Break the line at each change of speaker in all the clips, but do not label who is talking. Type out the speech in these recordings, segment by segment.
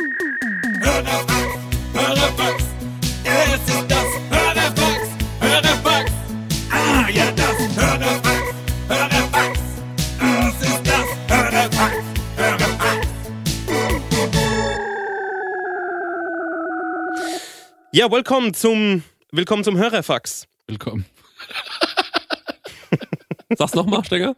Es ist das. Ah, ja, das es ist das.
Ja, willkommen zum, willkommen zum Hörerfax.
Willkommen.
Sag's nochmal, Stenger.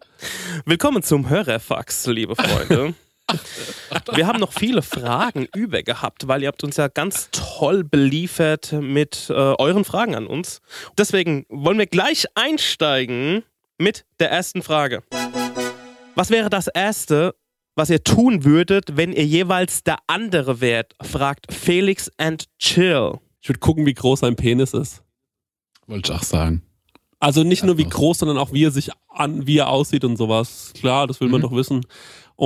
Willkommen zum Hörerfax, liebe Freunde. Wir haben noch viele Fragen über gehabt, weil ihr habt uns ja ganz toll beliefert mit äh, euren Fragen an uns. Deswegen wollen wir gleich einsteigen mit der ersten Frage. Was wäre das Erste, was ihr tun würdet, wenn ihr jeweils der andere wärt? Fragt Felix and Chill.
Ich würde gucken, wie groß sein Penis ist.
Wollte ich auch sagen.
Also nicht nur wie groß, sondern auch wie er sich an, wie er aussieht und sowas. Klar, das will man
Mhm.
doch wissen.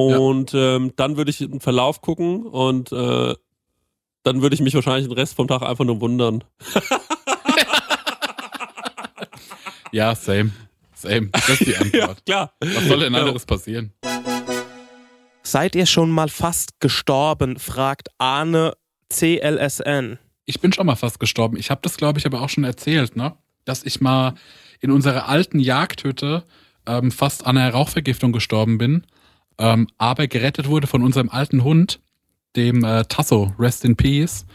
Und ähm, dann würde ich den Verlauf gucken und äh, dann würde ich mich wahrscheinlich den Rest vom Tag einfach nur wundern.
Ja, same. Same. Das ist die Antwort.
klar.
Was soll denn
Ja.
anderes passieren?
Seid ihr schon mal fast gestorben? Fragt Arne CLSN.
Ich bin schon mal fast gestorben. Ich habe das, glaube ich, aber auch schon erzählt, ne? Dass ich mal in unserer alten Jagdhütte ähm, fast an einer Rauchvergiftung gestorben bin, ähm, aber gerettet wurde von unserem alten Hund, dem äh, Tasso, Rest in Peace,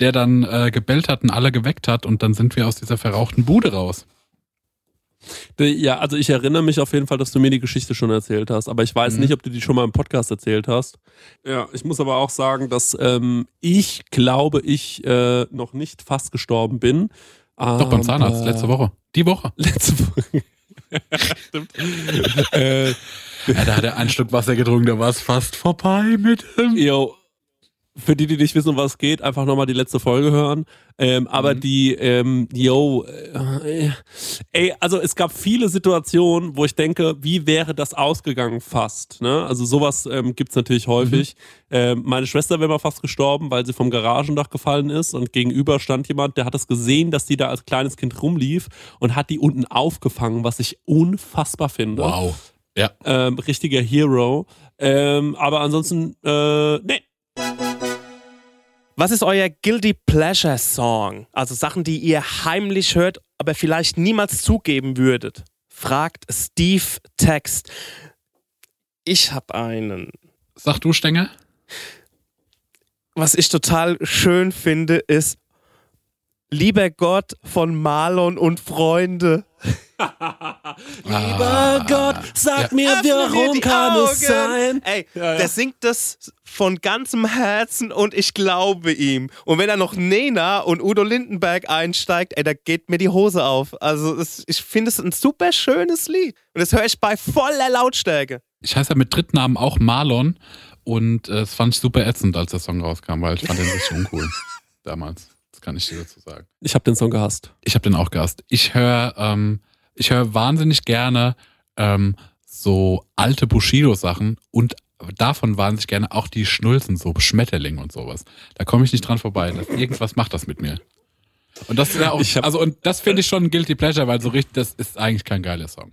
der dann äh, gebellt hat und alle geweckt hat und dann sind wir aus dieser verrauchten Bude raus.
Ja, also ich erinnere mich auf jeden Fall, dass du mir die Geschichte schon erzählt hast, aber ich weiß
Mhm.
nicht, ob du die schon mal im Podcast erzählt hast. Ja, ich muss aber auch sagen, dass ähm, ich glaube, ich äh, noch nicht fast gestorben bin.
Doch beim Zahnarzt, letzte Woche. Die Woche.
Letzte Woche. Stimmt. äh,
Ja, da hat er ein Stück Wasser getrunken, da war es fast vorbei mit ihm.
yo, für die, die nicht wissen, um was es geht, einfach nochmal die letzte Folge hören. Ähm, aber
Mhm.
die, ähm, yo, äh, ey, also es gab viele Situationen, wo ich denke, wie wäre das ausgegangen fast? Ne? Also sowas ähm, gibt's natürlich häufig. Ähm, meine Schwester wäre mal fast gestorben, weil sie vom Garagendach gefallen ist und gegenüber stand jemand, der hat es gesehen, dass die da als kleines Kind rumlief und hat die unten aufgefangen, was ich unfassbar finde.
Wow. Ja.
Ähm, richtiger Hero. Ähm, aber ansonsten, äh, nee.
Was ist euer Guilty Pleasure Song? Also Sachen, die ihr heimlich hört, aber vielleicht niemals zugeben würdet. Fragt Steve Text. Ich habe einen.
Sag du, Stenger?
Was ich total schön finde, ist Lieber Gott von Marlon und Freunde.
Lieber Gott, sag
Ja.
mir, warum kann es sein?
Ey,
Ja, ja.
der singt das von ganzem Herzen und ich glaube ihm. Und wenn er noch Nena und Udo Lindenberg einsteigt, ey, da geht mir die Hose auf. Also es, ich finde es ein super schönes Lied. Und das höre ich bei voller Lautstärke.
Ich heiße ja mit Drittnamen auch Marlon und äh, das fand ich super ätzend, als der Song rauskam, weil ich fand den richtig uncool damals. Das kann ich dir dazu sagen.
Ich habe den Song gehasst.
Ich habe den auch gehasst. Ich höre ähm, ich höre wahnsinnig gerne ähm, so alte Bushido-Sachen und davon wahnsinnig gerne auch die Schnulzen, so Schmetterling und sowas. Da komme ich nicht dran vorbei. Das, irgendwas macht das mit mir. Und das ist ja auch,
hab-
also und das finde ich schon ein Guilty Pleasure, weil so richtig, das ist eigentlich kein geiler Song.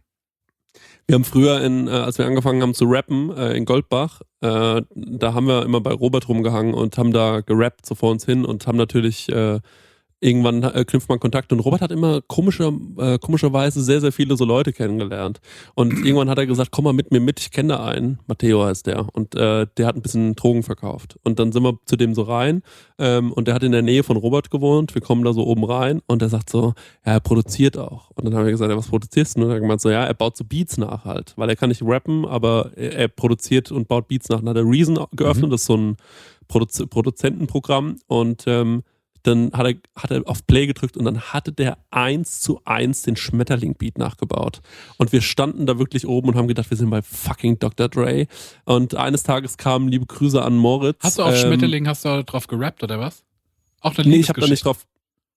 Wir haben früher, in, äh, als wir angefangen haben zu rappen, äh, in Goldbach, äh, da haben wir immer bei Robert rumgehangen und haben da gerappt so vor uns hin und haben natürlich äh, irgendwann äh, knüpft man Kontakt und Robert hat immer komischer, äh, komischerweise sehr, sehr viele so Leute kennengelernt. Und irgendwann hat er gesagt, komm mal mit mir mit, ich kenne da einen, Matteo heißt der. Und äh, der hat ein bisschen Drogen verkauft. Und dann sind wir zu dem so rein ähm, und der hat in der Nähe von Robert gewohnt. Wir kommen da so oben rein und er sagt so, ja, er produziert auch. Und dann haben wir gesagt, ja, was produzierst du? Und er hat gemeint so, ja, er baut so Beats nach halt. Weil er kann nicht rappen, aber er, er produziert und baut Beats nach. Dann hat er Reason geöffnet, das ist so ein Produz Produzentenprogramm und ähm, dann hat er, hat er auf Play gedrückt und dann hatte der eins zu eins den Schmetterling-Beat nachgebaut. Und wir standen da wirklich oben und haben gedacht, wir sind bei fucking Dr. Dre. Und eines Tages kamen liebe Grüße an Moritz.
Hast du auf
Ähm,
Schmetterling, hast du drauf gerappt oder was? Auch
Nee, ich habe da nicht drauf.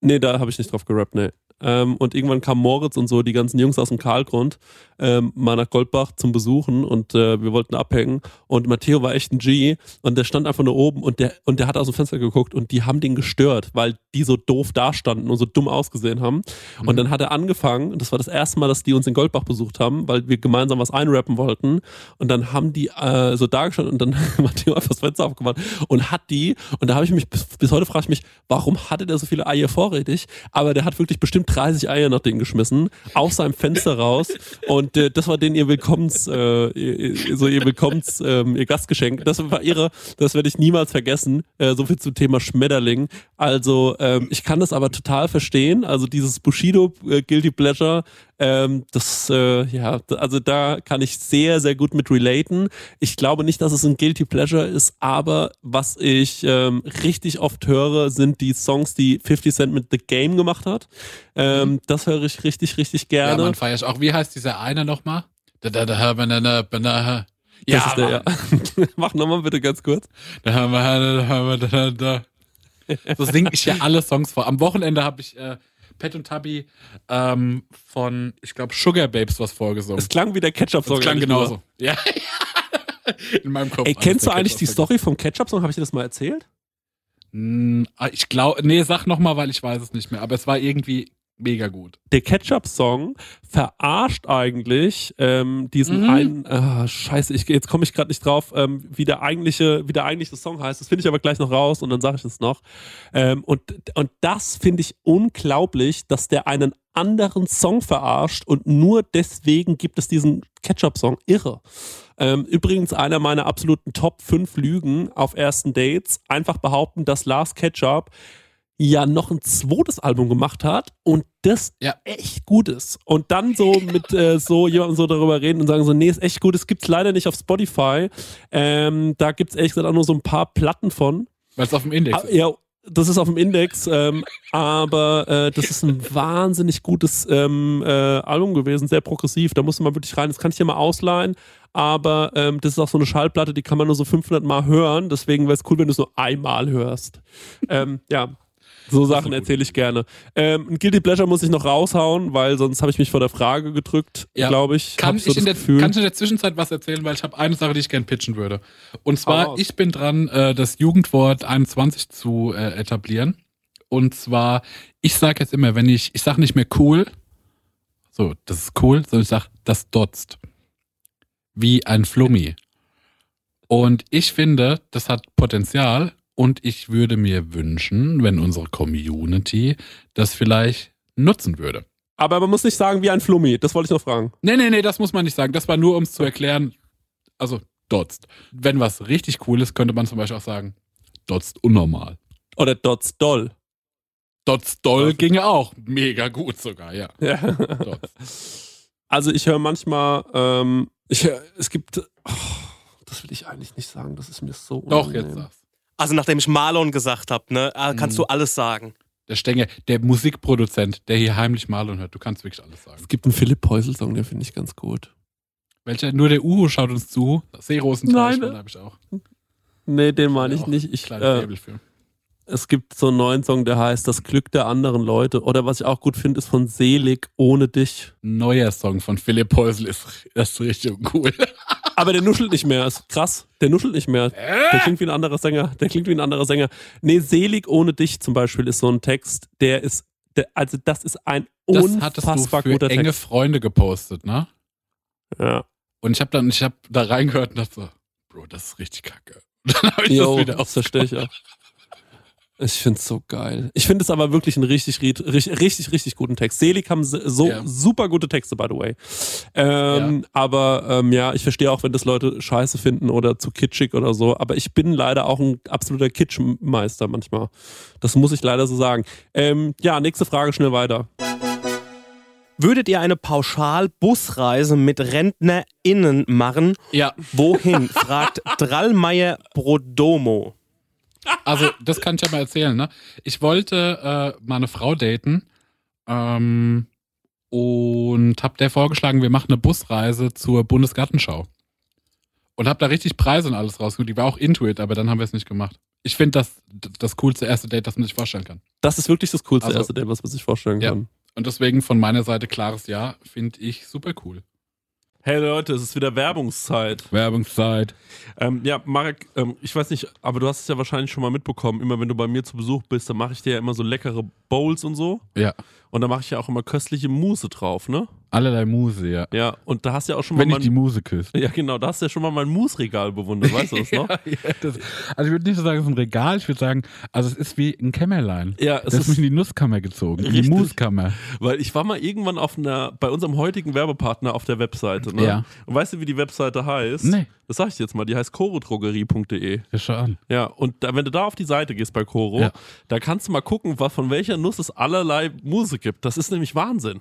Nee, da habe ich nicht drauf gerappt, nee. Ähm, und irgendwann kam Moritz und so, die ganzen Jungs aus dem Karlgrund, ähm, mal nach Goldbach zum Besuchen und äh, wir wollten abhängen und Matteo war echt ein G und der stand einfach nur oben und der, und der hat aus dem Fenster geguckt und die haben den gestört, weil die so doof dastanden und so dumm ausgesehen haben. Und dann hat er angefangen, und das war das erste Mal, dass die uns in Goldbach besucht haben, weil wir gemeinsam was einrappen wollten. Und dann haben die äh, so dagestanden und dann hat Matteo einfach das Fenster aufgemacht und hat die, und da habe ich mich, bis, bis heute frage ich mich, warum hatte der so viele Eier vorrätig? Aber der hat wirklich bestimmt 30 Eier nach denen geschmissen, aus seinem Fenster raus. Und äh, das war denen ihr Willkommens, äh, so ihr Willkommens, ähm, ihr Gastgeschenk. Das war ihre, das werde ich niemals vergessen. Äh, so viel zum Thema Schmetterling. Also ähm, ich kann das aber total verstehen. Also dieses Bushido äh, Guilty Pleasure, ähm, das, äh, ja, also da kann ich sehr, sehr gut mit relaten. Ich glaube nicht, dass es ein Guilty Pleasure ist, aber was ich ähm, richtig oft höre, sind die Songs, die 50 Cent mit The Game gemacht hat. Ähm, Das höre ich richtig, richtig
Ja,
gerne.
man feiert auch. Wie heißt dieser eine nochmal? Da, da, da, banana, banana.
das
Ja,
ist der, ja. Mach nochmal bitte ganz kurz.
So singe ich ja alle Songs vor. Am Wochenende habe ich äh, Pet und Tabby ähm, von, ich glaube, Sugar Babes was vorgesungen.
Es klang wie der Ketchup-Song.
Das klang genauso. Ja. In meinem Kopf.
Ey, kennst du eigentlich die. Story vom Ketchup-Song? Habe ich dir das mal erzählt?
Hm, ah, ich glaube, nee, sag nochmal, weil ich weiß es nicht mehr. Aber es war irgendwie mega gut.
der Ketchup-Song verarscht eigentlich ähm, diesen
Mhm.
einen, ah, scheiße, ich, jetzt komme ich gerade nicht drauf, ähm, wie der eigentliche, wie der eigentliche Song heißt. Das finde ich aber gleich noch raus und dann sage ich es noch. Ähm, und, und das finde ich unglaublich, dass der einen anderen Song verarscht und nur deswegen gibt es diesen Ketchup-Song. Irre. Ähm, übrigens einer meiner absoluten Top 5 Lügen auf ersten Dates. Einfach behaupten, dass Lars Ketchup ja noch ein zweites Album gemacht hat und das
Ja.
echt gut ist. Und dann so mit äh, so jemandem so darüber reden und sagen so, nee, ist echt gut, es gibt's leider nicht auf Spotify. Ähm, da gibt's ehrlich gesagt auch nur so ein paar Platten von.
Weil es auf dem Index
Ah,
ist.
ja, das ist auf dem Index, ähm, aber äh, das ist ein wahnsinnig gutes ähm, äh, Album gewesen, sehr progressiv. Da musste man wirklich rein. Das kann ich dir mal ausleihen, aber ähm, das ist auch so eine Schallplatte, die kann man nur so 500 Mal hören. Deswegen wäre es cool, wenn du es nur einmal hörst. ähm, ja. So Sachen erzähle ich gerne. Ähm, ein Guilty Pleasure muss ich noch raushauen, weil sonst habe ich mich vor der Frage gedrückt,
Ja.
glaube ich.
Kann
Hab so
ich, in der, kann ich in der Zwischenzeit was erzählen, weil ich habe eine Sache, die ich gerne pitchen würde. Und zwar, ich bin dran, äh, das Jugendwort 21 zu äh, etablieren. Und zwar, ich sage jetzt immer, wenn ich, ich sage nicht mehr cool, so, das ist cool, sondern ich sage, das dotzt. Wie ein Flummi. Und ich finde, das hat Potenzial und ich würde mir wünschen, wenn unsere Community das vielleicht nutzen würde.
Aber man muss nicht sagen wie ein Flummi, das wollte ich noch fragen.
Nee, nee, nee, das muss man nicht sagen. Das war nur, um es zu erklären. Also, dotzt. Wenn was richtig cool ist, könnte man zum Beispiel auch sagen, dotzt unnormal.
Oder Dots Doll.
Dotzt doll ginge auch. Mega gut sogar, ja.
Ja.
Dotzt.
Also ich höre manchmal, ähm, ich hör, es gibt, oh, das will ich eigentlich nicht sagen, das ist mir so
Doch,
unangenehm.
jetzt sag's.
Also nachdem ich Marlon gesagt habe, ne, äh, kannst
Mhm.
du alles sagen.
Der Stenge, der Musikproduzent, der hier heimlich Marlon hört, du kannst wirklich alles sagen.
Es gibt einen Philipp Heusel-Song, den finde ich ganz gut.
Welcher? Nur der Uhu schaut uns zu. Seerosenteich,
Nein.
den habe ich auch.
Nee, den meine ich nicht. Ich,
Kleiner
äh, es gibt so einen neuen Song, der heißt Das Glück der anderen Leute. Oder was ich auch gut finde, ist von Selig ohne dich.
Neuer Song von Philipp Häusl ist, ist richtig cool.
Aber der nuschelt nicht mehr, ist krass. Der nuschelt nicht mehr. Der klingt wie ein anderer Sänger. Der klingt wie ein anderer Sänger. Nee, Selig ohne dich zum Beispiel ist so ein Text, der ist, der, also das ist ein
Das hattest du
unfassbar
für
guter
enge
Text.
Freunde gepostet, ne?
Ja.
Und ich habe dann, ich habe da reingehört und dachte so, Bro, das ist richtig kacke. Und dann habe ich
Jo,
das wieder
das verstehe ich auch. Ich finde es so geil. Ich finde es aber wirklich einen richtig, ri- richtig, richtig, richtig guten Text. Selig haben so
Ja.
super gute Texte, by the way. Ähm, Aber ähm, ja, ich verstehe auch, wenn das Leute scheiße finden oder zu kitschig oder so. Aber ich bin leider auch ein absoluter Kitschmeister manchmal. Das muss ich leider so sagen. Ähm, ja, nächste Frage schnell weiter.
Würdet ihr eine Pauschal-Busreise mit RentnerInnen machen?
Ja,
Wohin? fragt Drallmeier Brodomo.
Also das kann ich ja mal erzählen, ne? Ich wollte äh, mal eine Frau daten ähm, und habe der vorgeschlagen, wir machen eine Busreise zur Bundesgartenschau. Und habe da richtig Preise und alles rausgeholt. Die war auch into it, aber dann haben wir es nicht gemacht. Ich finde das das coolste erste Date, das man sich vorstellen kann.
Das ist wirklich das coolste
Also-
erste Date, was man sich vorstellen
Ja.
kann.
Und deswegen von meiner Seite klares Ja, finde ich super cool.
Hey Leute, es ist wieder Werbungszeit.
Werbungszeit.
Ähm, ja, Marek, ähm, ich weiß nicht, aber du hast es ja wahrscheinlich schon mal mitbekommen. Immer wenn du bei mir zu Besuch bist, dann mache ich dir ja immer so leckere Bowls und so.
Ja.
Und da mache ich ja auch immer köstliche Mousse drauf, ne?
Allerlei Muse, ja.
Ja, und da hast du ja auch schon mal
Wenn ich die
mein,
Muse küsse.
Ja, genau, da hast du ja schon mal mein Mousse-Regal bewundert, weißt du das noch?
Ja, das, also ich würde nicht so sagen, es ist ein Regal, ich würde sagen, also es ist wie ein Kämmerlein.
Ja, es
Das ist mich in die Nusskammer gezogen, in die. Muskammer.
weil ich war mal irgendwann auf einer, bei unserem heutigen Werbepartner auf der Webseite, ne?
Ja.
Und weißt du, wie die Webseite heißt?
Nee.
Das sag ich jetzt mal, die heißt chorodrogerie.de.
Ja, schau an.
Ja, und da, wenn du da auf die Seite gehst bei Koro,
Ja.
da kannst du mal gucken, was, von welcher Nuss es allerlei Muse gibt. Das ist nämlich Wahnsinn.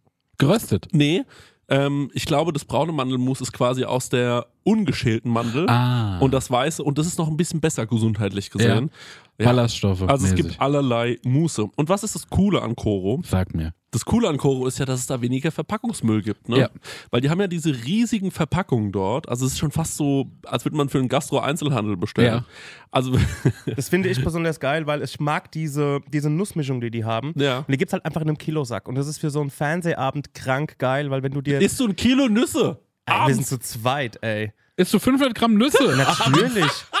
Geröstet.
Nee, ähm, ich glaube, das braune Mandelmus ist quasi aus der ungeschälten Mandel.
Ah.
Und das weiße, und das ist noch ein bisschen besser gesundheitlich gesehen. Ja.
Ballaststoffe.
Also es
mäßig.
gibt allerlei Muße. Und was ist das Coole an Koro?
Sag mir.
Das Coole an Koro ist ja, dass es da weniger Verpackungsmüll gibt. Ne?
Ja.
Weil die haben ja diese riesigen Verpackungen dort. Also es ist schon fast so, als würde man für einen Gastro-Einzelhandel bestellen.
Ja.
Also
Das finde ich besonders geil, weil ich mag diese, diese Nussmischung, die die haben.
Ja.
Und die gibt es halt einfach in einem Kilosack. Und das ist für so einen Fernsehabend krank geil, weil wenn du dir.
isst du ein Kilo Nüsse.
ey, wir sind zu zweit, ey.
Isst du 500 Gramm Nüsse?
Natürlich.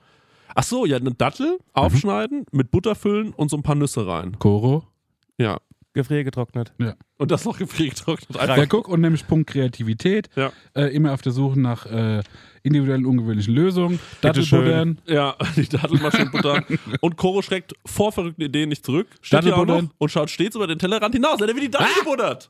Ach so, ja, eine Dattel aufschneiden, mit Butter füllen und so ein paar Nüsse rein.
Koro.
Ja.
Gefriergetrocknet.
Und das noch gefriergetrocknet.
Ja,
Einfach.
guck, und nämlich Punkt Kreativität.
Ja.
Äh, immer auf der Suche nach äh, individuellen, ungewöhnlichen Lösungen. Dattelbuddern.
Ja, die Dattelmaschinenbutter. und Koro schreckt vor verrückten Ideen nicht zurück. Steht hier auch noch und schaut stets über den Tellerrand hinaus. Er hat wie die Dattel gebuddert.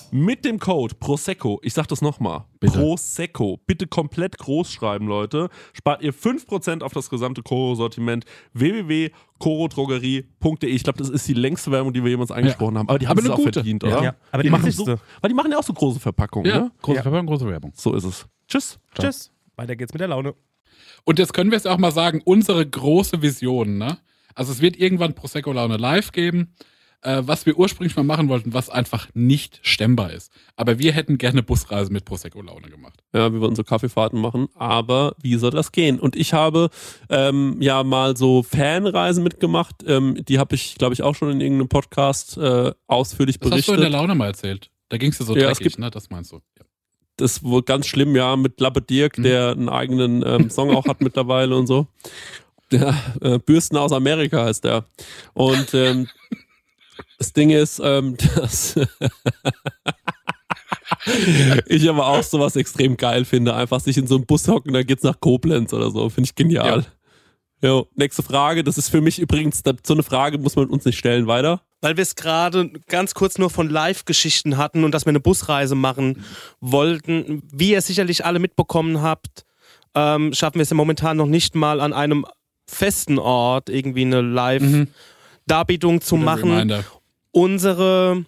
mit dem Code Prosecco, ich sag das nochmal. Prosecco, bitte komplett groß schreiben, Leute, spart ihr 5% auf das gesamte Koro-Sortiment www.korodrogerie.de. Ich glaube, das ist die längste Werbung, die wir jemals angesprochen haben, aber die haben
Aber
es auch
gute.
verdient,
Ja.
oder?
Ja, aber die
machen
wichtigste.
so, weil die machen ja auch so große Verpackungen,
Ja,
ne?
große
Ja.
Verpackung, große Werbung.
So ist es. Tschüss.
Tschüss. Weiter geht's mit der Laune.
Und jetzt können wir es auch mal sagen, unsere große Vision, ne? Also es wird irgendwann Prosecco Laune live geben, äh, was wir ursprünglich mal machen wollten, was einfach nicht stemmbar ist. Aber wir hätten gerne Busreise mit Prosecco Laune gemacht.
Ja, wir wollen so Kaffeefahrten machen, aber wie soll das gehen? Und ich habe ähm, ja mal so Fanreisen mitgemacht, ähm, die habe ich, glaube ich, auch schon in irgendeinem Podcast äh, ausführlich
Das hast du
berichtet.
in der Laune mal erzählt. Da ging es dir so
Ja, es
dreckig, ne? Das meinst du. Ja.
das ist wohl ganz schlimm, ja, mit Lappe Dirk,
Mhm.
der einen eigenen ähm, Song auch hat mittlerweile und so. Der äh, Bürsten aus Amerika heißt der. Und ähm, das Ding ist, ähm, dass ich aber auch sowas extrem geil finde. Einfach sich in so einen Bus hocken, dann geht's nach Koblenz oder so. Finde ich genial. Jo, nächste Frage. Das ist für mich übrigens, so eine Frage muss man uns nicht stellen. Weiter.
Weil wir es gerade ganz kurz nur von Live-Geschichten hatten und dass wir eine Busreise machen wollten. Wie ihr sicherlich alle mitbekommen habt, ähm, schaffen wir es ja momentan noch nicht mal an einem festen Ort irgendwie eine Live-Darbietung zu
Guter
machen.
Reminder.
Unsere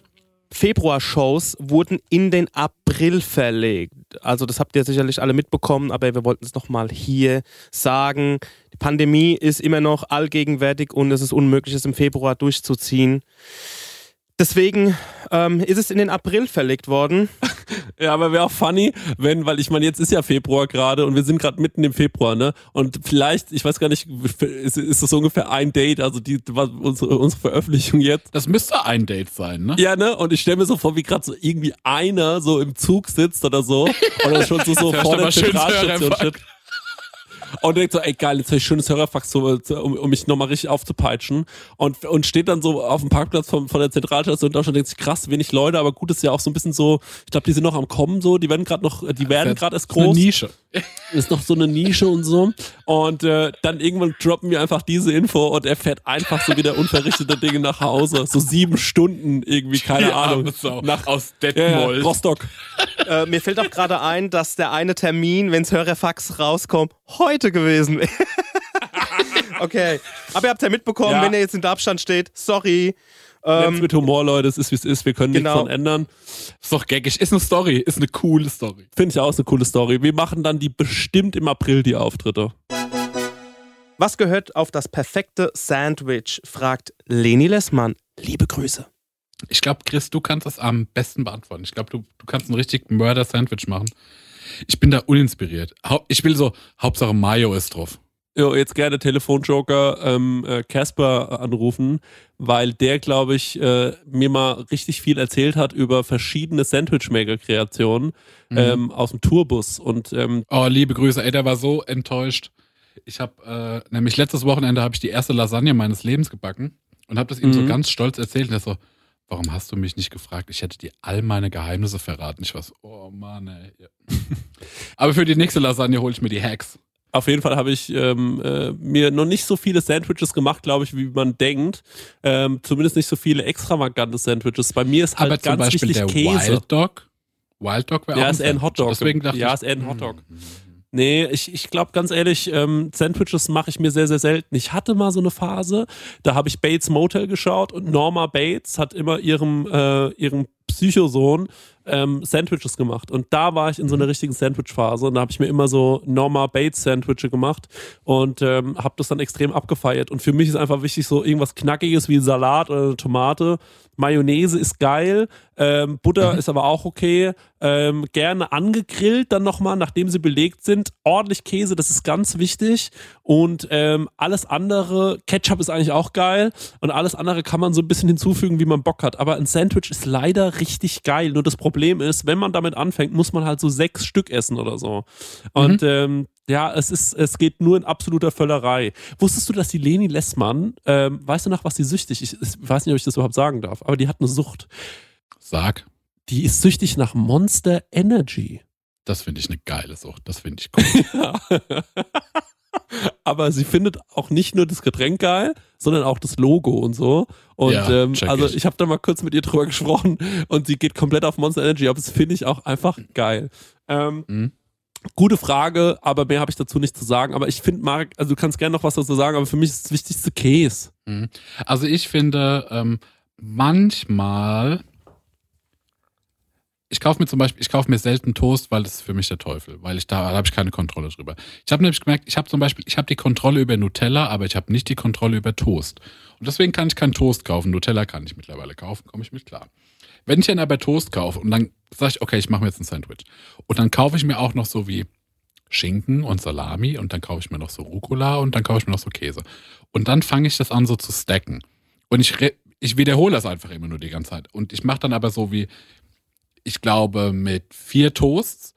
Februar-Shows wurden in den April verlegt. Also das habt ihr sicherlich alle mitbekommen, aber wir wollten es nochmal hier sagen. Die Pandemie ist immer noch allgegenwärtig und es ist unmöglich, es im Februar durchzuziehen. Deswegen ähm, ist es in den April verlegt worden.
Ja, aber wäre auch funny, wenn, weil ich meine, jetzt ist ja Februar gerade und wir sind gerade mitten im Februar, ne? Und vielleicht, ich weiß gar nicht, ist, ist das so ungefähr ein Date, also die was, unsere, unsere Veröffentlichung jetzt.
Das müsste ein Date sein, ne?
Ja, ne? Und ich stelle mir so vor, wie gerade so irgendwie einer so im Zug sitzt oder so. Oder schon so, so vor der Zentralstation steht. Und denkt so, ey geil, jetzt habe ich schönes Hörerfax, so, um, um mich nochmal richtig aufzupeitschen. Und, und steht dann so auf dem Parkplatz von, von der Zentralstation und Deutschland denkt sich, krass, wenig Leute, aber gut, ist ja auch so ein bisschen so, ich glaube, die sind noch am Kommen so, die werden gerade noch, die werden gerade erst
ist eine
groß
Nische.
Ist noch so eine Nische und so. Und äh, dann irgendwann droppen wir einfach diese Info und er fährt einfach so wieder unverrichtete Dinge nach Hause. So sieben Stunden irgendwie, keine
Die
Ahnung. Nach
aus
ja, ja,
Detmold.
Rostock.
Äh, mir fällt auch gerade ein, dass der eine Termin, wenn's Hörerfax rauskommt, heute gewesen wäre. okay. Aber ihr habt ja mitbekommen,
Ja.
wenn ihr jetzt in Abstand steht, sorry. Ähm,
mit Humor, Leute, es ist wie es ist, wir können
Genau.
nichts dran ändern.
Ist doch gaggig. Ist eine Story. Ist eine coole Story.
Finde ich auch ist eine coole Story. Wir machen dann die bestimmt im April die Auftritte.
was gehört auf das perfekte Sandwich? fragt Leni Lessmann. Liebe Grüße.
Ich glaube, Chris, du kannst das am besten beantworten. Ich glaube, du, du kannst ein richtig Mörder-Sandwich machen. Ich bin da uninspiriert. Ich will so, Hauptsache Mayo ist drauf.
Jo, jetzt gerne Telefonjoker ähm, äh, Casper anrufen, weil der, glaube ich, äh, mir mal richtig viel erzählt hat über verschiedene Sandwichmaker-Kreationen ähm, aus dem Tourbus. Und ähm,
Oh, liebe Grüße. Ey, der war so enttäuscht. Ich habe äh, nämlich letztes Wochenende habe ich die erste Lasagne meines Lebens gebacken und habe das ihm so
Mhm.
ganz stolz erzählt. Und er so, warum hast du mich nicht gefragt? Ich hätte dir all meine Geheimnisse verraten. Ich war so, oh Mann, ey. Ja. Aber für die nächste Lasagne hole ich mir die Hacks.
Auf jeden Fall habe ich ähm, äh, mir noch nicht so viele Sandwiches gemacht, glaube ich, wie man denkt. Ähm, zumindest nicht so viele extravagante Sandwiches. Bei mir ist halt
Aber
ganz
Beispiel
wichtig
der
Käse.
Wild Dog. Wild Dog wäre
Ja,
auch
ist ein Hotdog.
Deswegen dachte
Ja,
ich,
ist eher ein Hotdog.
hm.
Nee, ich, ich glaube ganz ehrlich, ähm, Sandwiches mache ich mir sehr, sehr selten. Ich hatte mal so eine Phase, da habe ich Bates Motel geschaut und Norma Bates hat immer ihrem, äh, ihrem Psychosohn ähm, Sandwiches gemacht. Und da war ich in so einer richtigen Sandwich-Phase und da habe ich mir immer so Norma Bates Sandwiches gemacht und ähm, habe das dann extrem abgefeiert. Und für mich ist einfach wichtig, so irgendwas Knackiges wie Salat oder eine Tomate. Mayonnaise ist geil, ähm, Butter ist aber auch okay. Ähm, gerne angegrillt dann nochmal, nachdem sie belegt sind. Ordentlich Käse, das ist ganz wichtig. Und ähm, alles andere, Ketchup ist eigentlich auch geil. Und alles andere kann man so ein bisschen hinzufügen, wie man Bock hat. Aber ein Sandwich ist leider richtig geil. Nur das Problem ist, wenn man damit anfängt, muss man halt so sechs Stück essen oder so. Und ähm, ja, es ist, es geht nur in absoluter Völlerei. Wusstest du, dass die Leni Lessmann, ähm, weißt du nach was sie süchtig ist? Ich weiß nicht, ob ich das überhaupt sagen darf, aber die hat eine Sucht.
Sag,
Die ist süchtig nach Monster Energy.
das finde ich eine geile Sucht. Das finde ich cool.
Ja. Aber sie findet auch nicht nur das Getränk geil, sondern auch das Logo und so. Und
Ja,
ähm, also
ich.
ich habe da mal kurz mit ihr drüber gesprochen und sie geht komplett auf Monster Energy, aber das finde ich auch einfach geil. Ähm,
Mhm.
Gute Frage, aber mehr habe ich dazu nicht zu sagen. Aber ich finde, Marc, also du kannst gerne noch was dazu sagen, aber für mich ist das Wichtigste Käse.
Mhm. Also ich finde, ähm, manchmal, ich kaufe mir zum Beispiel, ich kaufe mir selten Toast, weil das ist für mich der Teufel, weil ich da, da habe ich keine Kontrolle drüber. Ich habe nämlich gemerkt, ich habe zum Beispiel, ich habe die Kontrolle über Nutella, aber ich habe nicht die Kontrolle über Toast. Und deswegen kann ich keinen Toast kaufen. Nutella kann ich mittlerweile kaufen, komme ich mit klar. Wenn ich dann aber Toast kaufe und dann sage ich, okay, ich mache mir jetzt ein Sandwich. Und dann kaufe ich mir auch noch so wie Schinken und Salami und dann kaufe ich mir noch so Rucola und dann kaufe ich mir noch so Käse. Und dann fange ich das an so zu stacken. Und ich, ich wiederhole das einfach immer nur die ganze Zeit. Und ich mache dann aber so wie, ich glaube, mit vier Toasts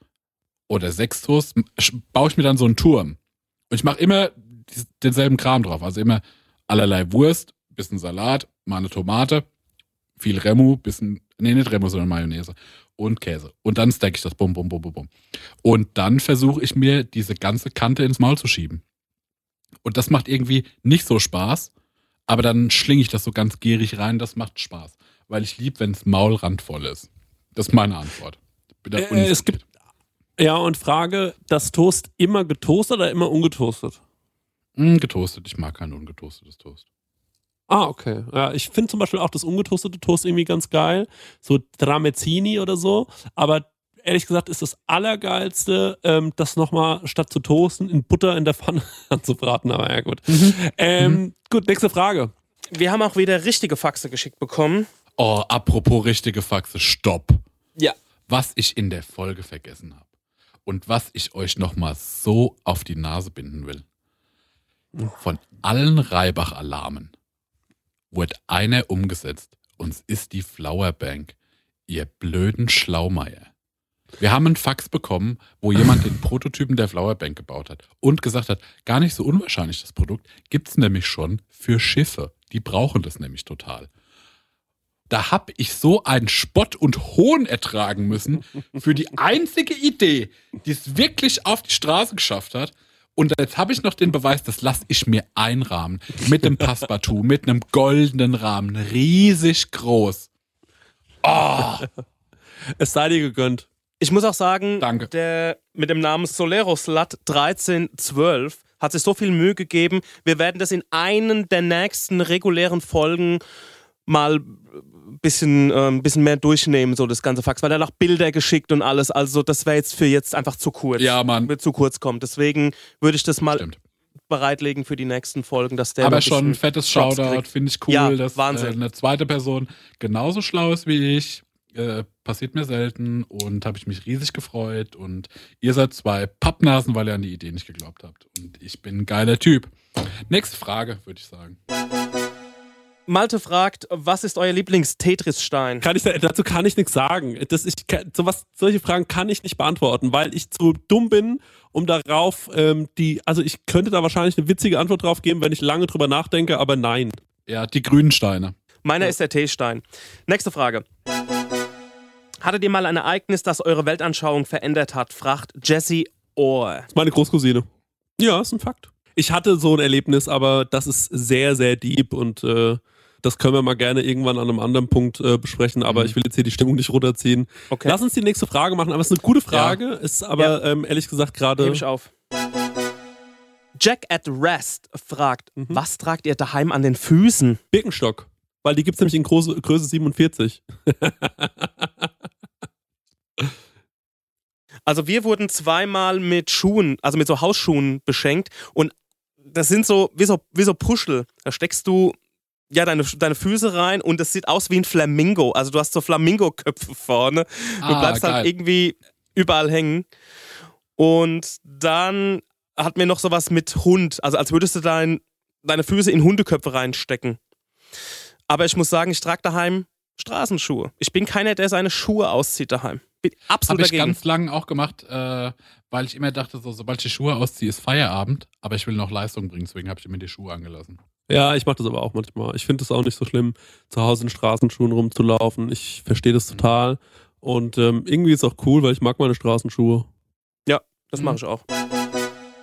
oder sechs Toasts baue ich mir dann so einen Turm. Und ich mache immer denselben Kram drauf. Also immer allerlei Wurst, bisschen Salat, mal eine Tomate, viel Remu, bisschen, nee, nicht Remu, sondern Mayonnaise und Käse. Und dann stack ich das, bum, bum, bum, bum, bum. Und dann versuche ich mir diese ganze Kante ins Maul zu schieben. Und das macht irgendwie nicht so Spaß, aber dann schlinge ich das so ganz gierig rein, das macht Spaß. Weil ich lieb, wenn es maulrandvoll ist. Das ist meine Antwort.
Äh, es gibt- Ja, und Frage, das Toast immer getoastet oder immer ungetoastet?
Mm, getoastet. Ich mag kein ungetoastetes Toast.
Ah, okay. Ja, ich finde zum Beispiel auch das ungetoastete Toast irgendwie ganz geil. So Tramezzini oder so. Aber ehrlich gesagt ist das Allergeilste, ähm, das nochmal statt zu toasten in Butter in der Pfanne anzubraten. Aber ja, gut. Ähm, Gut, nächste Frage.
Wir haben auch wieder richtige Faxe geschickt bekommen.
Oh, apropos richtige Faxe, stopp.
Ja.
Was ich in der Folge vergessen habe und was ich euch nochmal so auf die Nase binden will. Von allen Reibach-Alarmen wurde einer umgesetzt und es ist die Flowerbank. Ihr blöden Schlaumeier. Wir haben einen Fax bekommen, wo jemand den Prototypen der Flowerbank gebaut hat und gesagt hat, gar nicht so unwahrscheinlich das Produkt, gibt's nämlich schon für Schiffe. Die brauchen das nämlich total. Da hab ich so einen Spott und Hohn ertragen müssen für die einzige Idee, die es wirklich auf die Straße geschafft hat. Und jetzt habe ich noch den Beweis, das lasse ich mir einrahmen. Mit einem Passepartout, mit einem goldenen Rahmen. Riesig groß.
Es sei dir gegönnt.
Ich muss auch sagen,
Danke.
der mit dem Namen Soleroslat 1312 hat sich so viel Mühe gegeben. Wir werden das in einen der nächsten regulären Folgen mal bisschen, äh, ein bisschen mehr durchnehmen, so das ganze Fax, weil er noch Bilder geschickt und alles. Also, das wäre jetzt für jetzt einfach zu kurz.
Ja, Mann.
Wird zu kurz kommen. Deswegen würde ich das mal
Stimmt.
bereitlegen für die nächsten Folgen, dass der.
Aber schon ein fettes
Props
Shoutout, finde ich cool,
Ja,
dass
Wahnsinn.
Äh, eine zweite Person genauso schlau ist wie ich. Äh, passiert mir selten und habe ich mich riesig gefreut. Und ihr seid zwei Pappnasen, weil ihr an die Idee nicht geglaubt habt. Und ich bin ein geiler Typ. Nächste Frage, würde ich sagen.
Malte fragt, was ist euer Lieblings-Tetris-Stein?
Kann ich, dazu kann ich nichts sagen. Das, ich, sowas, solche Fragen kann ich nicht beantworten, weil ich zu dumm bin, um darauf ähm, die. Also ich könnte da wahrscheinlich eine witzige Antwort drauf geben, wenn ich lange drüber nachdenke, aber nein.
Ja, die grünen Steine.
Meiner ist der T-Stein. Nächste Frage. Hattet ihr mal ein Ereignis, das eure Weltanschauung verändert hat? fragt Jesse Orr.
Das ist meine Großcousine. Ja, ist ein Fakt. Ich hatte so ein Erlebnis, aber das ist sehr, sehr deep und äh, das können wir mal gerne irgendwann an einem anderen Punkt äh, besprechen, aber ich will jetzt hier die Stimmung nicht runterziehen.
Okay.
Lass uns die nächste Frage machen, aber es ist eine gute Frage, ist aber ähm, ehrlich gesagt gerade.
Hebe ich auf. Jack at Rest fragt, was tragt ihr daheim an den Füßen?
Birkenstock. Weil die gibt es nämlich in Größe, Größe 47.
Also wir wurden zweimal mit Schuhen, also mit so Hausschuhen beschenkt und das sind so wie so, wie so Puschel. Da steckst du ja deine, deine Füße rein und das sieht aus wie ein Flamingo. Also du hast so Flamingo-Köpfe vorne. Du
Ah,
bleibst halt
geil.
irgendwie überall hängen. Und dann hat mir noch sowas mit Hund, also als würdest du dein, deine Füße in Hundeköpfe reinstecken. Aber ich muss sagen, ich trage daheim Straßenschuhe. Ich bin keiner, der seine Schuhe auszieht daheim. Bin absolut
Habe ich
dagegen.
ganz lang auch gemacht, äh, weil ich immer dachte, so, sobald ich die Schuhe ausziehe, ist Feierabend. Aber ich will noch Leistung bringen, deswegen habe ich mir die Schuhe angelassen.
Ja, ich mache das aber auch manchmal. Ich finde es auch nicht so schlimm, zu Hause in Straßenschuhen rumzulaufen. Ich verstehe das total. Und ähm, irgendwie ist es auch cool, weil ich mag meine Straßenschuhe.
Das mache ich auch.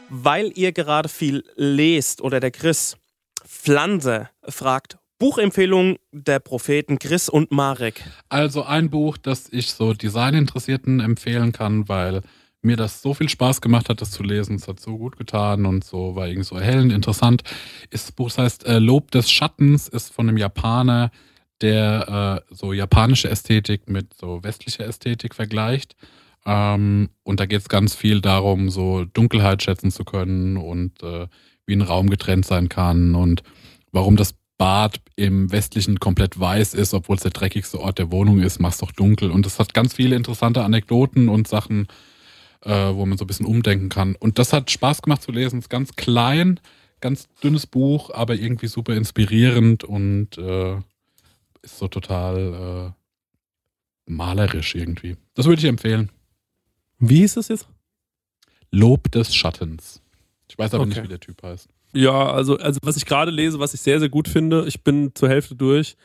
Weil ihr gerade viel lest oder der Chris Pflanze fragt, Buchempfehlung der Propheten Chris und Marek.
Also ein Buch, das ich so Designinteressierten empfehlen kann, weil mir das so viel Spaß gemacht hat, das zu lesen. Es hat so gut getan und so war irgendwie so erhellend interessant. Das Buch, das heißt äh, Lob des Schattens, ist von einem Japaner, der äh, so japanische Ästhetik mit so westlicher Ästhetik vergleicht. Ähm, und da geht es ganz viel darum, so Dunkelheit schätzen zu können und äh, wie ein Raum getrennt sein kann und warum das Bad im Westlichen komplett weiß ist, obwohl es der dreckigste Ort der Wohnung ist, machst doch dunkel. Und es hat ganz viele interessante Anekdoten und Sachen, äh, wo man so ein bisschen umdenken kann. Und das hat Spaß gemacht zu lesen. Es ist ganz klein, ganz dünnes Buch, aber irgendwie super inspirierend und äh, ist so total äh, malerisch irgendwie. Das würde ich empfehlen.
Wie hieß das jetzt?
Lob des Schattens. Ich weiß aber
Okay.
nicht, wie der Typ heißt.
Ja, also, also was ich gerade lese, was ich sehr, sehr gut finde, ich bin zur Hälfte durch,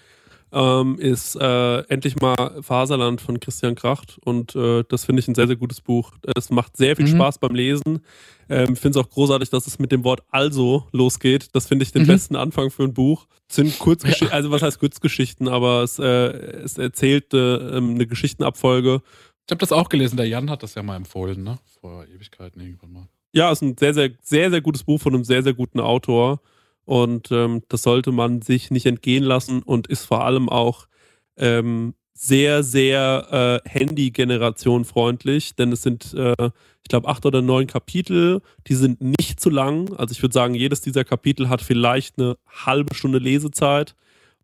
ähm, ist äh, endlich mal Faserland von Christian Kracht. Und äh, das finde ich ein sehr, sehr gutes Buch. Es macht sehr viel
Mhm.
Spaß beim Lesen. Ähm, Ich finde es auch großartig, dass es mit dem Wort also losgeht. Das finde ich den
Mhm.
besten Anfang für ein Buch. Es sind Kurzgeschichten, also was heißt Kurzgeschichten, aber es, äh, es erzählt äh, ähm, eine Geschichtenabfolge.
Ich habe das auch gelesen. Der Jan hat das ja mal empfohlen, ne? Vor Ewigkeiten irgendwann mal.
Ja, ist ein sehr, sehr, sehr, sehr gutes Buch von einem sehr, sehr guten Autor. Und ähm, das sollte man sich nicht entgehen lassen und ist vor allem auch ähm, sehr, sehr äh, Handy-Generation freundlich, denn es sind, äh, ich glaube, acht oder neun Kapitel, die sind nicht zu lang. Also ich würde sagen, jedes dieser Kapitel hat vielleicht eine halbe Stunde Lesezeit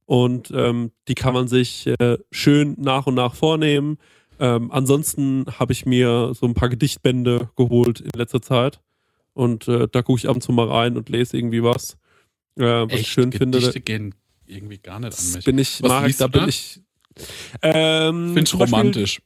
und ähm, die kann man sich äh, schön nach und nach vornehmen. Ähm, ansonsten habe ich mir so ein paar Gedichtbände geholt in letzter Zeit und äh, da gucke ich ab und zu mal rein und lese irgendwie was, äh, was
Echt,
ich schön finde.
Gedichte gehen irgendwie gar nicht an mich.
bin ich,
Was
Marek,
liest
da
du da?
bin ich. Ähm,
Finde
Beispiel-
romantisch.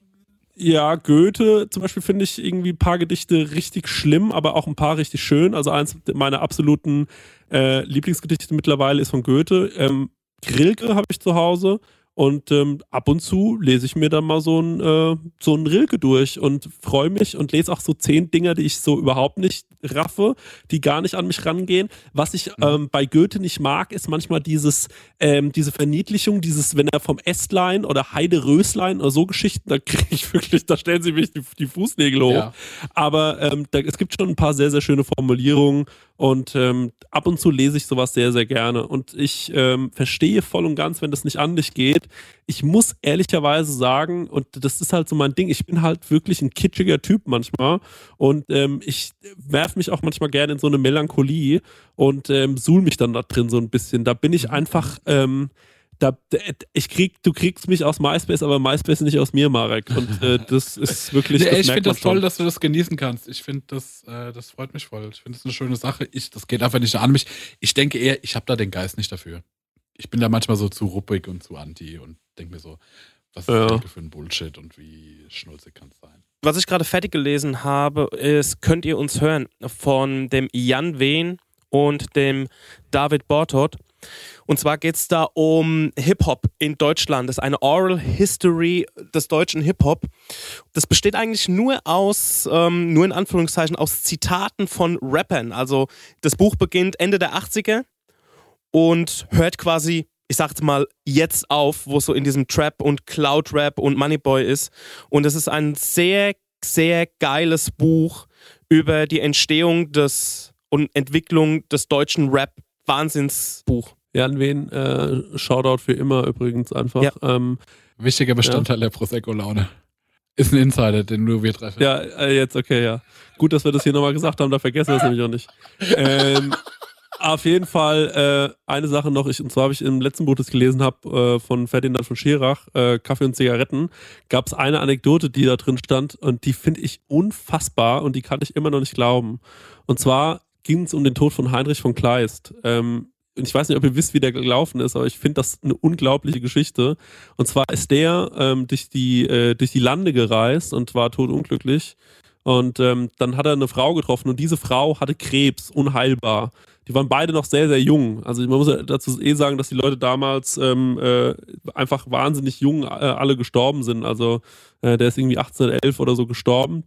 Ja, Goethe zum Beispiel finde ich irgendwie ein paar Gedichte richtig schlimm, aber auch ein paar richtig schön. Also eins meiner absoluten äh, Lieblingsgedichte mittlerweile ist von Goethe. Ähm, Rilke habe ich zu Hause und ähm, ab und zu lese ich mir dann mal so ein, äh, so ein Rilke durch und freue mich und lese auch so zehn Dinger, die ich so überhaupt nicht raffe, die gar nicht an mich rangehen. Was ich ähm, bei Goethe nicht mag, ist manchmal dieses, ähm, diese Verniedlichung, dieses, wenn er vom Ästlein oder Heide Röslein oder so Geschichten, da kriege ich wirklich, da stellen sie mich die, die Fußnägel hoch.
Ja.
Aber ähm, da, es gibt schon ein paar sehr, sehr schöne Formulierungen und ähm, ab und zu lese ich sowas sehr, sehr gerne. Und ich ähm, verstehe voll und ganz, wenn das nicht an dich geht. Ich muss ehrlicherweise sagen, und das ist halt so mein Ding, ich bin halt wirklich ein kitschiger Typ manchmal und ähm, ich werfe mich auch manchmal gerne in so eine Melancholie und ähm, suhl mich dann da drin so ein bisschen. Da bin ich einfach. Ähm, da, ich krieg, du kriegst mich aus MySpace, aber MySpace nicht aus mir, Marek. Und äh, das ist wirklich.
Nee,
das
ich finde das toll,
schon.
dass du das genießen kannst. Ich finde das, äh, das freut mich voll. Ich finde das eine schöne Sache. Ich, das geht einfach nicht an mich. Ich denke eher, ich habe da den Geist nicht dafür. Ich bin da manchmal so zu ruppig und zu anti und denke mir so, was ist
Ja.
das für ein Bullshit und wie schnulzig kann es sein?
Was ich gerade fertig gelesen habe, ist, könnt ihr uns hören, von dem Jan Wehn und dem David Bortot. Und zwar geht es da um Hip-Hop in Deutschland. Das ist eine Oral History des deutschen Hip-Hop. Das besteht eigentlich nur aus, ähm, nur in Anführungszeichen, aus Zitaten von Rappern. Also das Buch beginnt Ende der 80er und hört quasi, ich sag's mal, jetzt auf, wo es so in diesem Trap und Cloud-Rap und Moneyboy ist. Und es ist ein sehr, sehr geiles Buch über die Entstehung des und Entwicklung des deutschen Rap. Wahnsinnsbuch.
Jan Wen, äh, Shoutout für immer übrigens einfach.
Ja.
Ähm,
Wichtiger Bestandteil der Prosecco-Laune. Ist ein Insider, den nur wir treffen.
ja, äh, jetzt okay, ja. Gut, dass wir das hier nochmal gesagt haben, da vergessen wir es nämlich auch nicht. Ähm, auf jeden Fall äh, eine Sache noch, ich, und zwar habe ich im letzten Buch, das ich gelesen habe, äh, von Ferdinand von Schirach, äh, Kaffee und Zigaretten, gab es eine Anekdote, die da drin stand und die finde ich unfassbar und die kann ich immer noch nicht glauben. Und zwar ging es um den Tod von Heinrich von Kleist. Ähm, und ich weiß nicht, ob ihr wisst, wie der gelaufen ist, aber ich finde das eine unglaubliche Geschichte. Und zwar ist der ähm, durch, die, äh, durch die Lande gereist und war todunglücklich. Und ähm, dann hat er eine Frau getroffen und diese Frau hatte Krebs, unheilbar. Die waren beide noch sehr, sehr jung. Also man muss ja dazu eh sagen, dass die Leute damals ähm, äh, einfach wahnsinnig jung äh, alle gestorben sind. Also äh, der ist irgendwie 1811 oder so gestorben.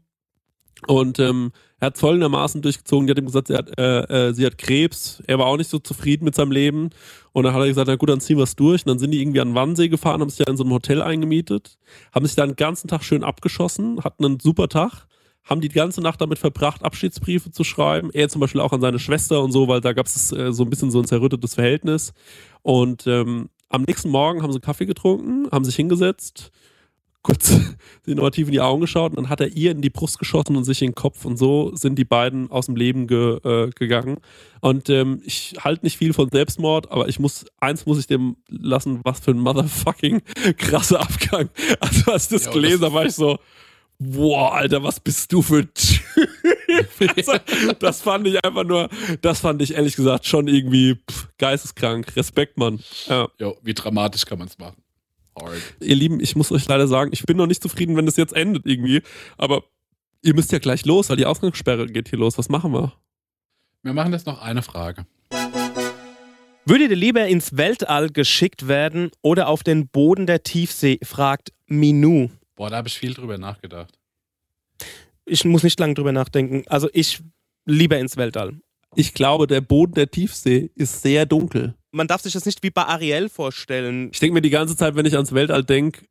Und ähm, er hat folgendermaßen durchgezogen, die hat ihm gesagt, sie hat, äh, äh, sie hat Krebs. Er war auch nicht so zufrieden mit seinem Leben. Und dann hat er gesagt, na gut, dann ziehen wir es durch. Und dann sind die irgendwie an den Wannsee gefahren, haben sich da in so einem Hotel eingemietet, haben sich da den ganzen Tag schön abgeschossen, hatten einen super Tag, haben die ganze Nacht damit verbracht, Abschiedsbriefe zu schreiben. Er zum Beispiel auch an seine Schwester und so, weil da gab es äh, so ein bisschen so ein zerrüttetes Verhältnis. Und ähm, am nächsten Morgen haben sie Kaffee getrunken, haben sich hingesetzt, kurz innovativ in die Augen geschaut und dann hat er ihr in die Brust geschossen und sich in den Kopf und so sind die beiden aus dem Leben ge, äh, gegangen. Und ähm, ich halte nicht viel von Selbstmord, aber ich muss, eins muss ich dem lassen, was für ein motherfucking krasser Abgang. Also als ich das
Ja,
gelesen habe, war ich so, boah, Alter, was bist du für ein Typ? also, das fand ich einfach nur, das fand ich ehrlich gesagt schon irgendwie pff, geisteskrank. Respekt, Mann. Ja.
Jo, wie dramatisch kann man es machen? Hard.
Ihr Lieben, ich muss euch leider sagen, ich bin noch nicht zufrieden, wenn das jetzt endet irgendwie. Aber ihr müsst ja gleich los, weil die Ausgangssperre geht hier los. Was machen wir?
Wir machen jetzt noch eine Frage.
Würdet ihr lieber ins Weltall geschickt werden oder auf den Boden der Tiefsee? fragt Minou.
Boah, da habe ich viel drüber nachgedacht.
Ich muss nicht lange drüber nachdenken. Also ich lieber ins Weltall.
Ich glaube, der Boden der Tiefsee ist sehr dunkel.
Man darf sich das nicht wie bei Ariel vorstellen.
Ich denke mir die ganze Zeit, wenn ich ans Weltall denke,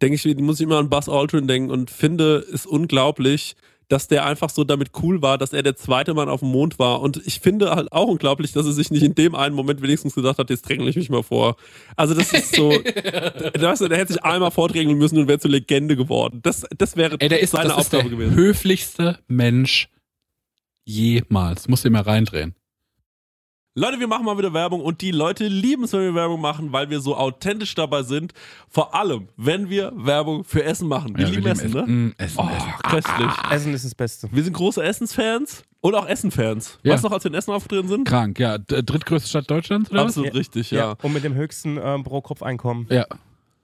denke ich, muss ich immer an Buzz Aldrin denken und finde es unglaublich, dass der einfach so damit cool war, dass er der zweite Mann auf dem Mond war. Und ich finde halt auch unglaublich, dass er sich nicht in dem einen Moment wenigstens gesagt hat, jetzt drängle ich mich mal vor. Also das ist so, weißt du, der hätte sich einmal vordrängeln müssen und wäre zur Legende geworden. Das, das wäre
Ey, der ist,
seine
das ist der
Aufgabe gewesen.
höflichste Mensch jemals. Muss dir mal reindrehen.
Leute, wir machen mal wieder Werbung und die Leute lieben es, wenn wir Werbung machen, weil wir so authentisch dabei sind. Vor allem, wenn wir Werbung für Essen machen. Wir
Ja,
lieben
wir
Essen, ne?
Mm, Essen,
Oh,
Essen.
köstlich.
Essen ist das Beste.
Wir sind große Essensfans und auch Essenfans.
Ja.
Weißt du noch, als wir in Essen aufgetreten sind?
Krank, ja. Drittgrößte Stadt Deutschlands, oder
Absolut richtig, ja.
Und mit dem höchsten ähm, Pro-Kopf-Einkommen.
Ja.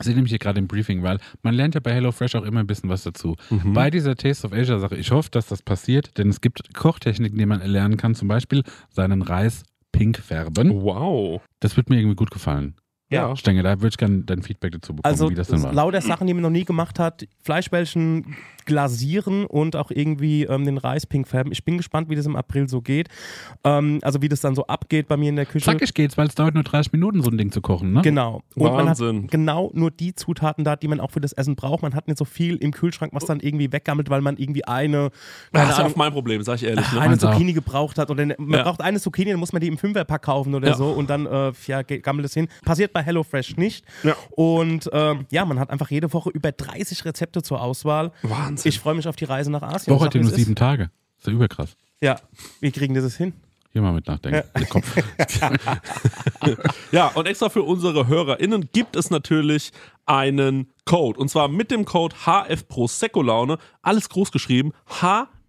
Ich sehe nämlich hier gerade im Briefing, weil man lernt ja bei HelloFresh auch immer ein bisschen was dazu. Bei dieser Taste of Asia Sache, ich hoffe, dass das passiert, denn es gibt Kochtechniken, die man erlernen kann, zum Beispiel seinen Reis pink färben.
Wow.
Das wird mir irgendwie gut gefallen.
Ja.
Stenge, da würde ich gerne dein Feedback dazu bekommen,
Also
wie das denn war.
lauter Sachen, die man noch nie gemacht hat. Fleischbällchen glasieren und auch irgendwie ähm, den Reis pink färben. Ich bin gespannt, wie das im April so geht. Ähm, also wie das dann so abgeht bei mir in der Küche.
Zackig geht's, weil es dauert nur 30 Minuten, so ein Ding zu kochen, ne?
Genau. Und man hat
Wahnsinn.
genau nur die Zutaten da, die man auch für das Essen braucht. Man hat nicht so viel im Kühlschrank, was dann irgendwie weggammelt, weil man irgendwie eine,
Das
keine
ist auch
Ahnung,
mein Problem, sag ich ehrlich. Ne?
eine. Zucchini gebraucht hat. Oder ne- man
Ja.
braucht eine Zucchini, dann muss man die im Fünferpack kaufen oder
Ja.
so und dann äh, ja, gammelt es hin. Passiert bei HelloFresh nicht.
Ja.
Und ähm, ja, man hat einfach jede Woche über 30 Rezepte zur Auswahl.
Wahnsinn.
Ich freue mich auf die Reise nach Asien.
Woche ja nur
ist.
sieben Tage. Ist ja überkrass.
Ja, wir kriegen das hin.
Hier mal mit nachdenken. Der Kopf.
Ja, und extra für unsere HörerInnen gibt es natürlich einen Code. Und zwar mit dem Code HF Prosecco Laune. Alles groß geschrieben. HF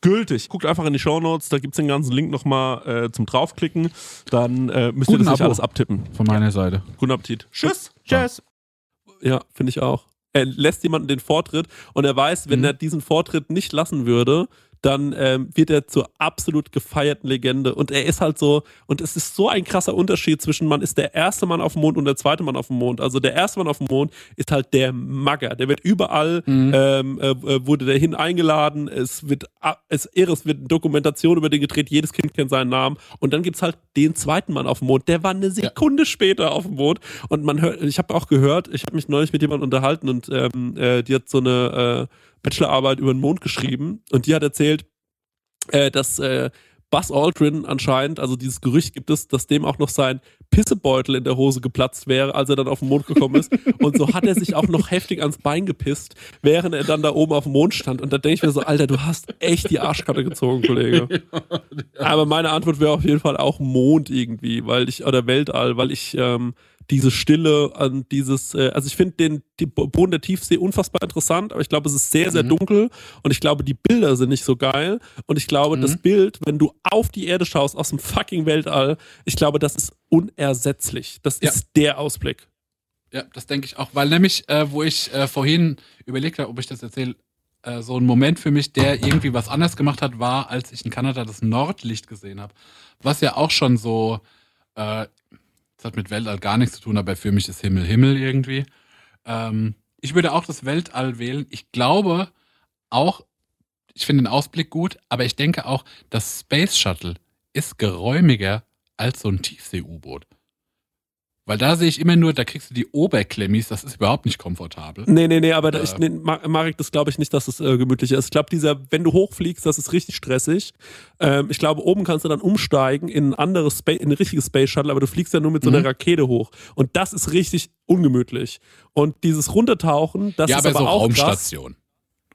gültig. Guckt einfach in die Shownotes, da gibt es den ganzen Link nochmal äh, zum draufklicken. Dann äh, müsst ihr
Guten
das nicht
Abo.
alles abtippen.
Von meiner Seite.
Guten Appetit. Tschüss.
Tschüss.
Ja, finde ich auch. Er lässt jemanden den Vortritt und er weiß, wenn
Mhm.
er diesen Vortritt nicht lassen würde, dann ähm, wird er zur absolut gefeierten Legende. Und er ist halt so, und es ist so ein krasser Unterschied zwischen man ist der erste Mann auf dem Mond und der zweite Mann auf dem Mond. Also der erste Mann auf dem Mond ist halt der Magger. Der wird überall,
Mhm.
ähm, äh, wurde der hin eingeladen. Es wird, ah, es, es wird Dokumentation über den gedreht. Jedes Kind kennt seinen Namen. Und dann gibt's halt den zweiten Mann auf dem Mond. Der war eine Sekunde später auf dem Mond. Und man hört, ich habe auch gehört, ich habe mich neulich mit jemandem unterhalten und ähm, äh, die hat so eine äh, Bachelorarbeit über den Mond geschrieben und die hat erzählt, äh, dass äh, Buzz Aldrin anscheinend, also dieses Gerücht gibt es, dass dem auch noch sein Pissebeutel in der Hose geplatzt wäre, als er dann auf den Mond gekommen ist. Und so hat er sich auch noch heftig ans Bein gepisst, während er dann da oben auf dem Mond stand. Und da denke ich mir so, Alter, du hast echt die Arschkarte gezogen, Kollege. Aber meine Antwort wäre auf jeden Fall auch Mond irgendwie, weil ich, oder Weltall, weil ich ähm, diese Stille und dieses, äh, also ich finde den die Boden der Tiefsee unfassbar interessant, aber ich glaube, es ist sehr, sehr
Mhm.
dunkel und ich glaube, die Bilder sind nicht so geil und ich glaube, das
Mhm.
Bild, wenn du auf die Erde schaust aus dem fucking Weltall, ich glaube, das ist unersetzlich. Das
Ja.
ist der Ausblick.
Ja, das denke ich auch, weil nämlich, äh, wo ich äh, vorhin überlegt habe, ob ich das erzähle, äh, so ein Moment für mich, der irgendwie was anders gemacht hat, war, als ich in Kanada das Nordlicht gesehen habe. Was ja auch schon so, äh, das hat mit Weltall gar nichts zu tun, aber für mich ist Himmel Himmel irgendwie. Ähm, ich würde auch das Weltall wählen. Ich glaube auch, ich finde den Ausblick gut, aber ich denke auch, das Space Shuttle ist geräumiger als so ein Tiefsee-U-Boot. Weil da sehe ich immer nur, da kriegst du die Oberklemmis, das ist überhaupt nicht komfortabel.
Nee, nee, nee, aber
Äh.
ich, nee, Ma- Marek, das glaube ich nicht, dass es äh, gemütlich ist. Ich glaube, dieser, wenn du hochfliegst, das ist richtig stressig. Ähm, ich glaube, oben kannst du dann umsteigen in ein anderes Spa in ein richtiges Space Shuttle, aber du fliegst ja nur mit so einer
Mhm.
Rakete hoch. Und das ist richtig ungemütlich. Und dieses Runtertauchen, das
ja,
ist
aber
aber
so
auch krass.
Raumstation.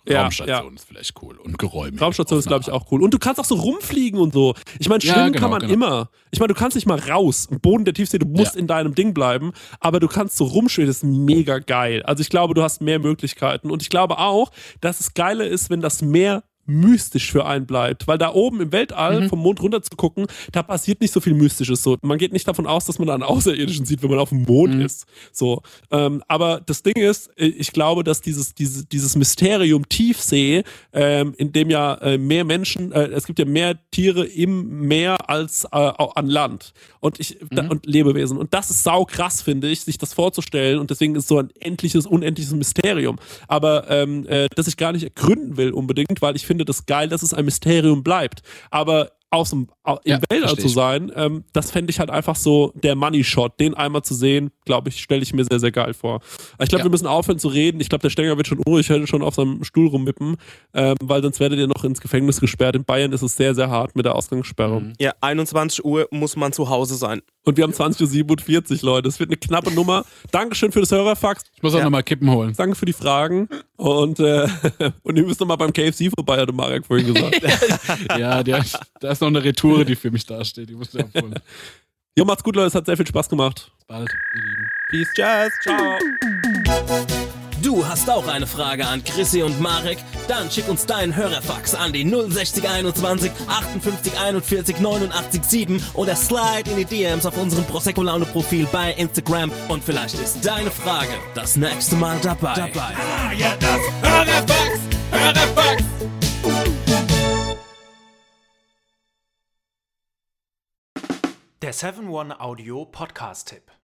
Ja,
Raumstation ist vielleicht cool und geräumig.
Raumstation ist, glaube ich, auch cool. Und du kannst auch so rumfliegen und so. Ich meine,
Ja,
schwimmen
genau,
kann man
genau.
immer. Ich meine, du kannst nicht mal raus. Im Boden der Tiefsee, du musst
Ja.
in deinem Ding bleiben, aber du kannst so rumschwimmen. Das ist mega geil. Also ich glaube, du hast mehr Möglichkeiten. Und ich glaube auch, dass es geiler ist, wenn das Meer mystisch für einen bleibt. Weil da oben im Weltall
Mhm.
vom Mond runter zu gucken, da passiert nicht so viel Mystisches. So, man geht nicht davon aus, dass man da einen Außerirdischen sieht, wenn man auf dem Mond
Mhm.
ist. So, ähm, aber das Ding ist, äh, ich glaube, dass dieses, dieses, dieses Mysterium Tiefsee, ähm, in dem ja äh, mehr Menschen, äh, es gibt ja mehr Tiere im Meer als äh, an Land und ich da,
Mhm.
und Lebewesen und das ist sau krass, finde ich, sich das vorzustellen und deswegen ist so ein endliches, unendliches Mysterium. Aber ähm, äh, das ich gar nicht ergründen will unbedingt, weil ich finde das geil, dass es ein Mysterium bleibt. Aber aus dem im
Ja,
Weltall zu sein, ähm, das fände ich halt einfach so der Money Shot, den einmal zu sehen, glaube ich, stelle ich mir sehr, sehr geil vor. Ich glaube,
Ja.
wir müssen aufhören zu reden. Ich glaube, der Stenger wird schon unruhig, hört schon auf seinem Stuhl rummippen, ähm, weil sonst werdet ihr noch ins Gefängnis gesperrt. In Bayern ist es sehr, sehr hart mit der Ausgangssperre.
Mhm.
Ja, 21 Uhr muss man zu Hause sein.
Und wir haben 20.47 Uhr, Leute. Das wird eine knappe Nummer. Dankeschön für das Hörerfax.
Ich muss auch
Ja.
nochmal Kippen holen.
Danke für die Fragen. Und, äh, und ihr müsst noch mal beim KFC vorbei, hatte Marek vorhin gesagt.
ja, der, da ist noch eine Retoure, die für mich dasteht. Die muss ich abholen.
jo, macht's gut, Leute. Es hat sehr viel Spaß gemacht.
Bis bald, ihr Lieben.
Peace, Jazz, ciao.
Du hast auch eine Frage an Chrissy und Marek? Dann schick uns deinen Hörerfax an die 06021 58 41 89 7 oder slide in die DMs auf unserem Prosecco Laune Profil bei Instagram und vielleicht ist deine Frage das nächste Mal dabei. dabei.
Ah, ja, das Hörerfax, Hörerfax.
Der 7-One-Audio-Podcast-Tipp.